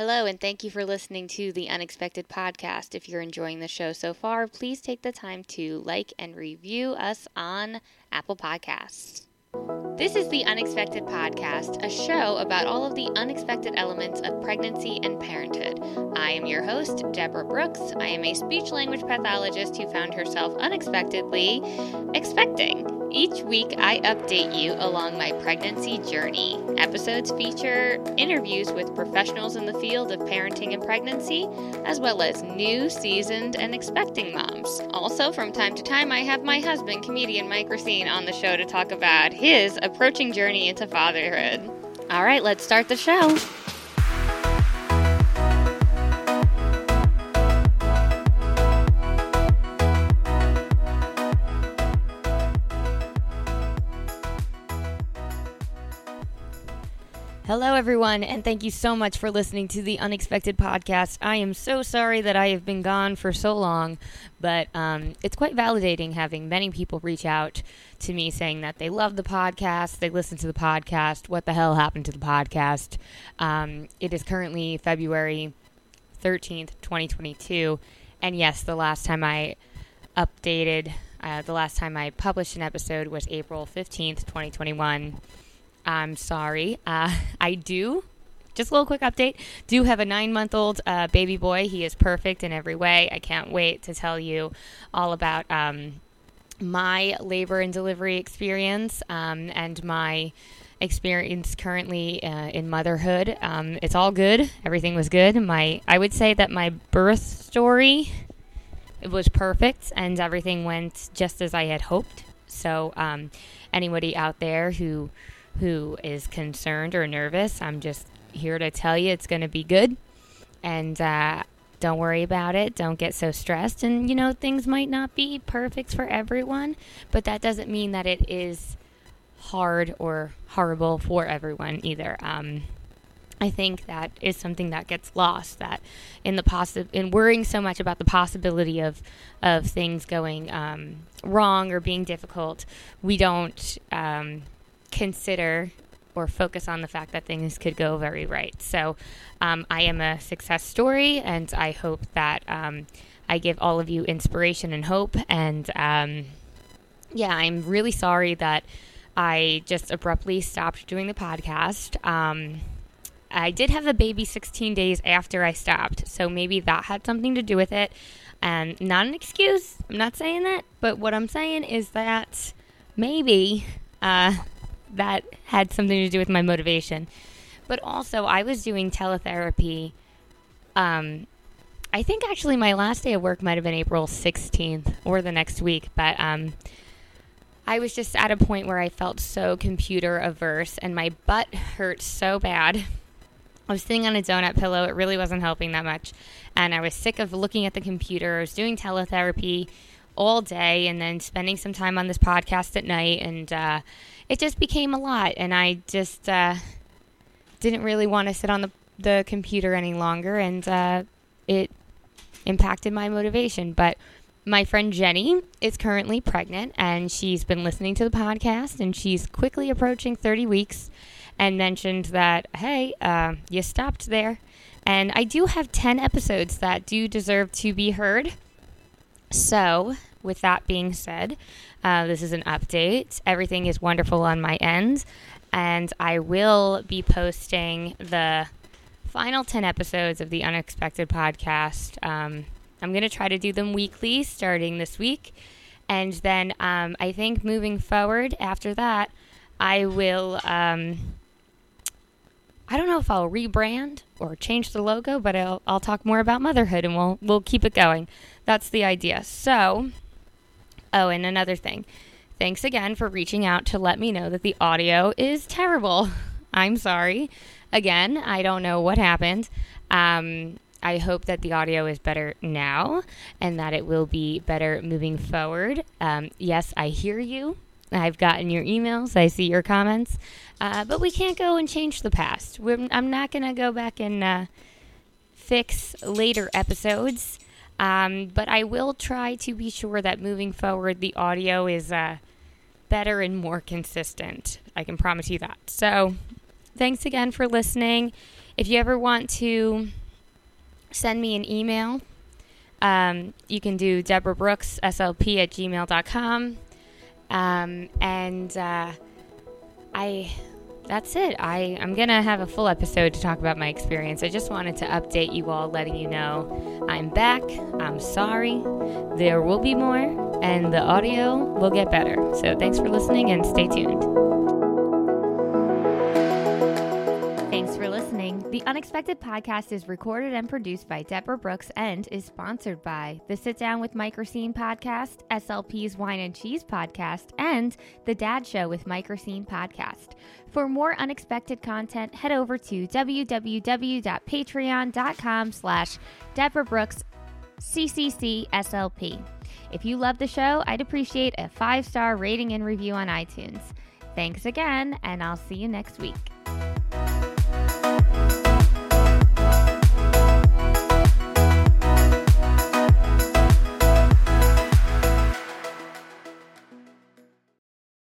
Hello, and thank you for listening to the Unexpected Podcast. If you're enjoying the show so far, please take the time to like and review us on Apple Podcasts. This is the Unexpected Podcast, a show about all of the unexpected elements of pregnancy and parenthood. I am your host, Deborah Brooks. I am a speech language pathologist who found herself unexpectedly expecting. Each week, I update you along my pregnancy journey. Episodes feature interviews with professionals in the field of parenting and pregnancy, as well as new, seasoned, and expecting moms. Also, from time to time, I have my husband, comedian Mike Racine, on the show to talk about his approaching journey into fatherhood. All right, let's start the show. Hello, everyone, and thank you so much for listening to the Unexpected Podcast. I am so sorry that I have been gone for so long, but um, it's quite validating having many people reach out to me saying that they love the podcast, they listen to the podcast, what the hell happened to the podcast. Um, it is currently February 13th, 2022, and yes, the last time I updated, uh, the last time I published an episode was April 15th, 2021. I'm sorry. Uh, I do. Just a little quick update. Do have a nine month old uh, baby boy. He is perfect in every way. I can't wait to tell you all about um, my labor and delivery experience um, and my experience currently uh, in motherhood. Um, it's all good. Everything was good. My I would say that my birth story was perfect and everything went just as I had hoped. So um, anybody out there who who is concerned or nervous, I'm just here to tell you it's going to be good. And uh, don't worry about it. Don't get so stressed. And, you know, things might not be perfect for everyone, but that doesn't mean that it is hard or horrible for everyone either. Um, I think that is something that gets lost. That in the possi- in worrying so much about the possibility of of things going um, wrong or being difficult, we don't um, consider or focus on the fact that things could go very right. So um, I am a success story, and I hope that um, I give all of you inspiration and hope. And um, yeah, I'm really sorry that I just abruptly stopped doing the podcast. Um, I did have a baby 16 days after I stopped, so maybe that had something to do with it. And not an excuse, I'm not saying that, but what I'm saying is that maybe uh, that had something to do with my motivation. But also, I was doing teletherapy. Um, I think actually my last day of work might have been April 16th or the next week, but um, I was just at a point where I felt so computer averse and my butt hurt so bad. I was sitting on a donut pillow. It really wasn't helping that much. And I was sick of looking at the computer. I was doing teletherapy all day and then spending some time on this podcast at night. And uh, it just became a lot, and I just uh, didn't really want to sit on the the computer any longer, and uh, it impacted my motivation. But my friend Jenny is currently pregnant, and she's been listening to the podcast, and she's quickly approaching 30 weeks, and mentioned that hey, uh, you stopped there. And I do have 10 episodes that do deserve to be heard. So, with that being said, uh, this is an update. Everything is wonderful on my end, and I will be posting the final 10 episodes of the Unexpected podcast. Um, I'm going to try to do them weekly starting this week. And then um, I think moving forward after that, I will. Um, I don't know if I'll rebrand or change the logo, but I'll, I'll talk more about motherhood and we'll we'll keep it going. That's the idea. So, Oh, and another thing. Thanks again for reaching out to let me know that the audio is terrible. I'm sorry. Again, I don't know what happened. Um, I hope that the audio is better now and that it will be better moving forward. Um, yes, I hear you. I've gotten your emails. I see your comments. Uh, but we can't go and change the past. We're, I'm not going to go back and uh, fix later episodes. Um, but I will try to be sure that moving forward, the audio is uh, better and more consistent. I can promise you that. So, thanks again for listening. if you ever want to send me an email, um, you can do Deborah Brooks, SLP at gmail.com. Um, and uh, I that's it. I, I'm going to have a full episode to talk about my experience. I just wanted to update you all, letting you know I'm back. I'm sorry. There will be more, and the audio will get better. So thanks for listening and stay tuned. The Unexpected podcast is recorded and produced by Deborah Brooks and is sponsored by the Sit Down with Mike Racine podcast, SLP's Wine and Cheese podcast, and the Dad Show with Mike Racine podcast. For more unexpected content, head over to www.patreon.com slash Deborah Brooks CCCSLP. If you love the show, I'd appreciate a five-star rating and review on iTunes. Thanks again, and I'll see you next week.